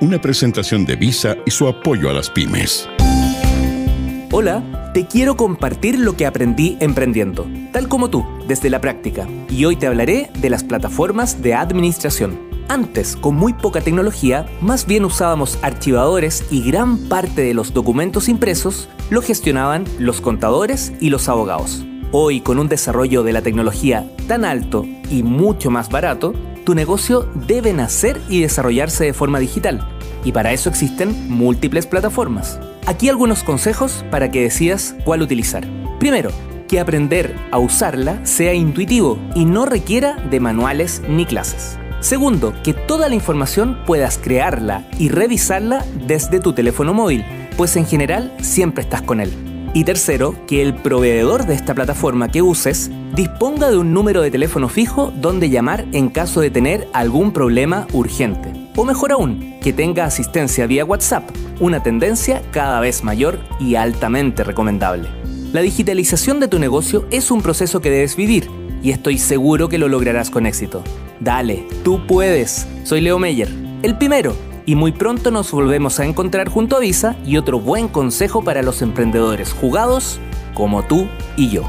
una presentación de Visa y su apoyo a las pymes. Hola, te quiero compartir lo que aprendí emprendiendo, tal como tú, desde la práctica. Y hoy te hablaré de las plataformas de administración. Antes, con muy poca tecnología, más bien usábamos archivadores y gran parte de los documentos impresos lo gestionaban los contadores y los abogados. Hoy, con un desarrollo de la tecnología tan alto y mucho más barato, tu negocio debe nacer y desarrollarse de forma digital. Y para eso existen múltiples plataformas. Aquí algunos consejos para que decidas cuál utilizar. Primero, que aprender a usarla sea intuitivo y no requiera de manuales ni clases. Segundo, que toda la información puedas crearla y revisarla desde tu teléfono móvil, pues en general siempre estás con él. Y tercero, que el proveedor de esta plataforma que uses disponga de un número de teléfono fijo donde llamar en caso de tener algún problema urgente. O mejor aún, que tenga asistencia vía WhatsApp, una tendencia cada vez mayor y altamente recomendable. La digitalización de tu negocio es un proceso que debes vivir y estoy seguro que lo lograrás con éxito. Dale, tú puedes. Soy Leo Meyer, el primero y muy pronto nos volvemos a encontrar junto a Visa y otro buen consejo para los emprendedores jugados como tú y yo.